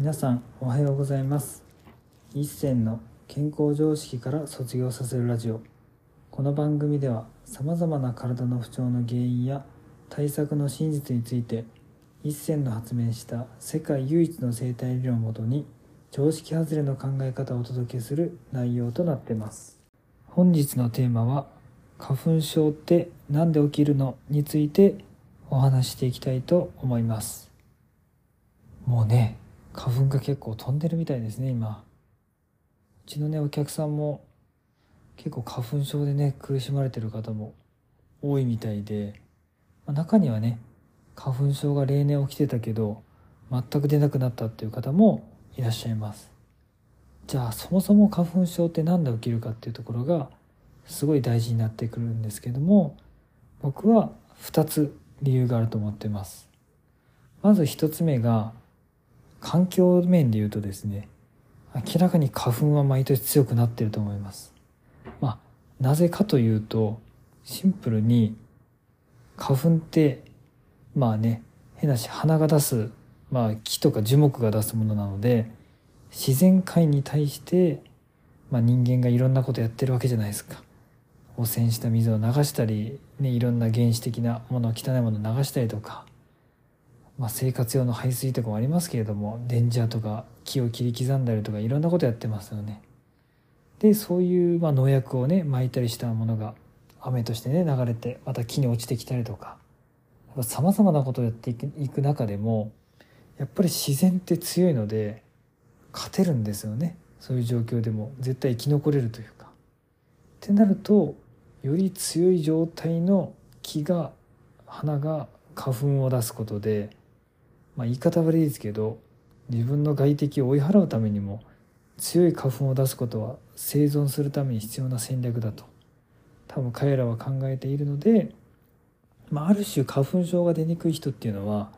皆さんおはようございます。一銭の健康常識から卒業させるラジオ。この番組ではさまざまな体の不調の原因や対策の真実について一銭の発明した世界唯一の生態理論をもとに常識外れの考え方をお届けする内容となってます。本日のテーマは花粉症って何で起きるの？についてお話していきたいと思います。もうね花粉が結構飛んでるみたいですね今。うちのねお客さんも結構花粉症でね苦しまれてる方も多いみたいで、まあ、中にはね花粉症が例年起きてたけど全く出なくなったっていう方もいらっしゃいます。じゃあそもそも花粉症って何で起きるかっていうところがすごい大事になってくるんですけども僕は2つ理由があると思ってます。まず1つ目が環境面で言うとですね明らかに花粉は毎年強くなってると思います。まあなぜかというとシンプルに花粉ってまあね変なし花が出す、まあ、木とか樹木が出すものなので自然界に対して、まあ、人間がいろんなことやってるわけじゃないですか。汚染した水を流したり、ね、いろんな原始的なもの汚いものを流したりとかまあ、生活用の排水とかもありますけれども電磁波とか木を切り刻んだりとかいろんなことやってますよね。でそういうまあ農薬をね撒いたりしたものが雨としてね流れてまた木に落ちてきたりとかさまざまなことをやっていく中でもやっぱり自然って強いので勝てるんですよねそういう状況でも絶対生き残れるというか。ってなるとより強い状態の木が花が花粉を出すことでまあ、言い方悪いですけど自分の外敵を追い払うためにも強い花粉を出すことは生存するために必要な戦略だと多分彼らは考えているので、まあ、ある種花粉症が出にくい人っていうのは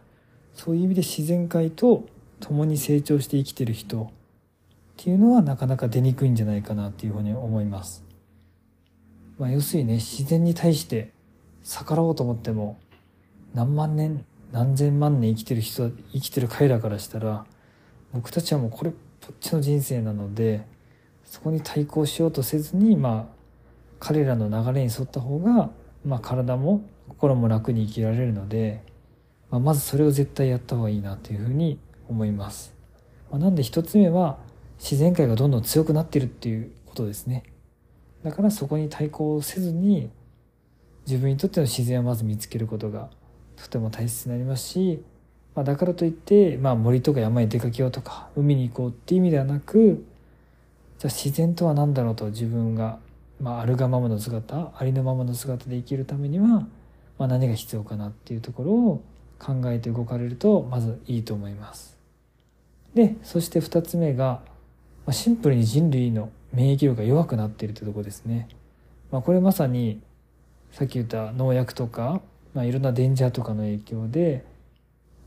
そういう意味で自然界と共に成長して生きてる人っていうのはなかなか出にくいんじゃないかなっていうふうに思います。まあ、要するにね自然に対して逆らおうと思っても何万年何千万年生きてる人生きてる彼らからしたら僕たちはもうこれっぽっちの人生なのでそこに対抗しようとせずにまあ彼らの流れに沿った方が、まあ、体も心も楽に生きられるので、まあ、まずそれを絶対やった方がいいなというふうに思います。まあ、なんで一つ目は自然界がどんどん強くなってるっていうことですね。だからそこに対抗せずに自分にとっての自然をまず見つけることがとても大切になりますし、まあ、だからといって、まあ、森とか山に出かけようとか海に行こうっていう意味ではなくじゃあ自然とは何だろうと自分が、まあ、あるがままの姿ありのままの姿で生きるためには、まあ、何が必要かなっていうところを考えて動かれるとまずいいと思います。でそして2つ目が、まあ、シンプルに人類の免疫力が弱くなっているというところですね。まあ、これまさにさっき言った農薬とかまあ、いろんなデンジャーとかの影響で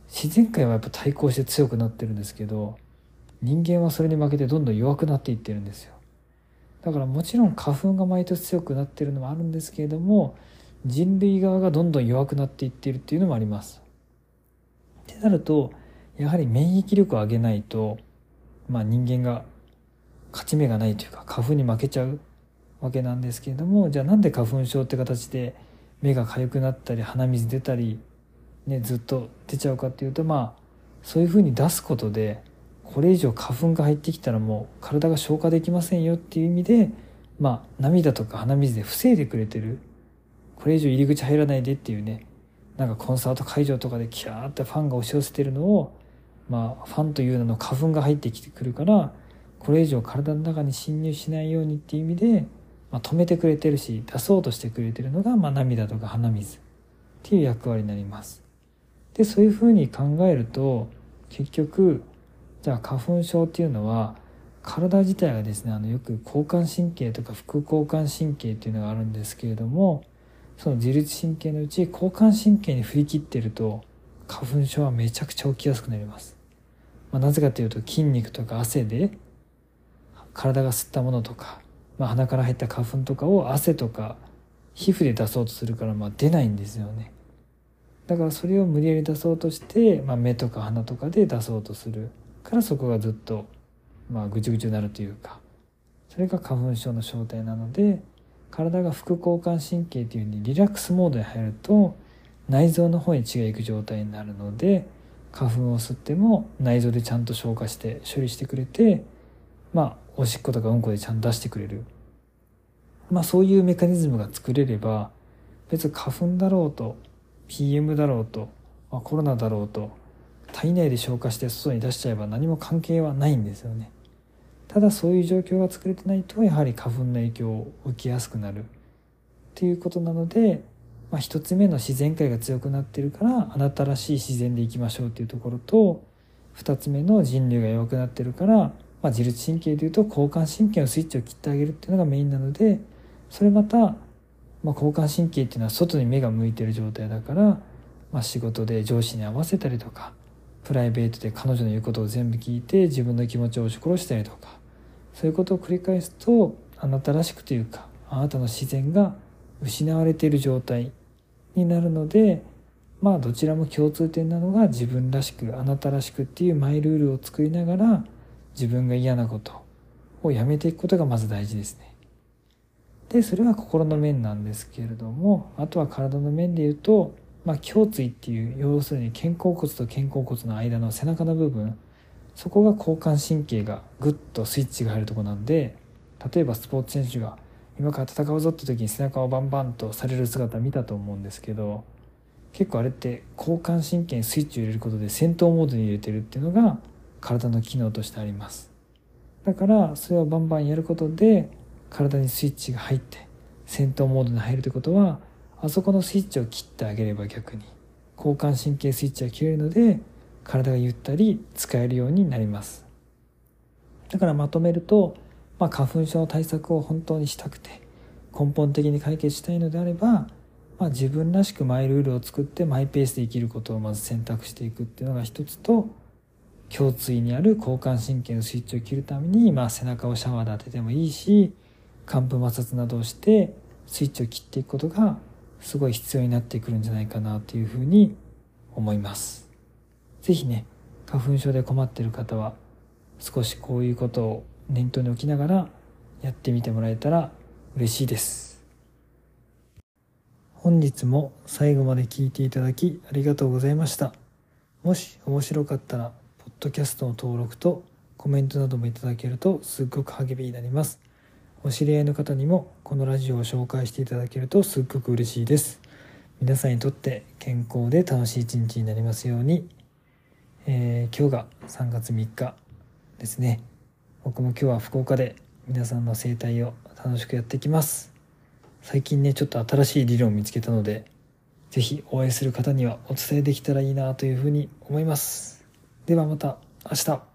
自然界はやっぱ対抗して強くなってるんですけど人間はそれに負けてどんどん弱くなっていってるんですよ。だからもちろん花粉が毎年強くなってるのもあるんですけれども人類側がどんどん弱くなっていってるっていうのもあります。ってなるとやはり免疫力を上げないと、まあ、人間が勝ち目がないというか花粉に負けちゃうわけなんですけれどもじゃあなんで花粉症って形で目が痒くなったり鼻水出たり、ね、ずっと出ちゃうかっていうとまあそういうふうに出すことでこれ以上花粉が入ってきたらもう体が消化できませんよっていう意味でまあ涙とか鼻水で防いでくれてる。これ以上入り口入らないでっていうねなんかコンサート会場とかでキャーってファンが押し寄せてるのをまあファンという名の花粉が入ってきてくるからこれ以上体の中に侵入しないようにっていう意味でまあ、止めてくれてるし出そうとしてくれてるのが、まあ、涙とか鼻水っていう役割になります。でそういうふうに考えると結局じゃあ花粉症っていうのは体自体がですねあのよく交感神経とか副交感神経っていうのがあるんですけれどもその自律神経のうち交感神経に振り切ってると花粉症はめちゃくちゃ起きやすくなります。まあ、なぜかというと筋肉とか汗で体が吸ったものとかまあ、鼻から入った花粉とかを汗とか皮膚で出そうとするからまあ出ないんですよね。だからそれを無理やり出そうとして、まあ、目とか鼻とかで出そうとするからそこがずっとまあぐちゅぐちゅになるというかそれが花粉症の正体なので体が副交感神経というふうにリラックスモードに入ると内臓の方に血が行く状態になるので花粉を吸っても内臓でちゃんと消化して処理してくれてまあおしっことかうんこでちゃんと出してくれる。まあそういうメカニズムが作れれば別に花粉だろうと PM だろうと、まあ、コロナだろうと体内で消化して外に出しちゃえば何も関係はないんですよね。ただそういう状況が作れてないとやはり花粉の影響を受けやすくなる。っていうことなのでまあ、1つ目の自然界が強くなってるからあなたらしい自然でいきましょうっていうところと2つ目の人流が弱くなってるから、まあ、自律神経でいうと交感神経のスイッチを切ってあげるっていうのがメインなのでそれまた、まあ、交感神経っていうのは外に目が向いてる状態だから、まあ、仕事で上司に合わせたりとかプライベートで彼女の言うことを全部聞いて自分の気持ちを押し殺したりとかそういうことを繰り返すとあなたらしくというかあなたの自然が失われている状態になるのでまあどちらも共通点なのが自分らしくあなたらしくっていうマイルールを作りながら自分が嫌なことをやめていくことがまず大事ですね。でそれは心の面なんですけれどもあとは体の面で言うと、まあ、胸椎っていう要するに肩甲骨と肩甲骨の間の背中の部分そこが交感神経がグッとスイッチが入るとこなんで例えばスポーツ選手が今から戦うぞって時に背中をバンバンとされる姿見たと思うんですけど結構あれって交感神経にスイッチを入れることで戦闘モードに入れてるっていうのが体の機能としてあります。だからそれをバンバンやることで体にスイッチが入って戦闘モードに入るということはあそこのスイッチを切ってあげれば逆に交感神経スイッチが切れるので体がゆったり使えるようになります。だからまとめるとまあ、花粉症の対策を本当にしたくて根本的に解決したいのであれば、まあ、自分らしくマイルールを作ってマイペースで生きることをまず選択していくっていうのが一つと胸椎にある交感神経のスイッチを切るために、まあ、背中をシャワーで当ててもいいし寒風摩擦などをしてスイッチを切っていくことがすごい必要になってくるんじゃないかなというふうに思います。是非ね花粉症で困っている方は少しこういうことを念頭に置きながらやってみてもらえたら嬉しいです本日も最後まで聞いていただきありがとうございましたもし面白かったらドキャストの登録とコメントなどもいただけるとすっごく励みになります。お知り合いの方にもこのラジオを紹介していただけるとすっごく嬉しいです。皆さんにとって健康で楽しい一日になりますように、えー、今日が3月3日ですね。僕も今日は福岡で皆さんの生態を楽しくやっていきます。最近ねちょっと新しい理論を見つけたので是非お会いする方にはお伝えできたらいいなというふうに思います。ではまた明日。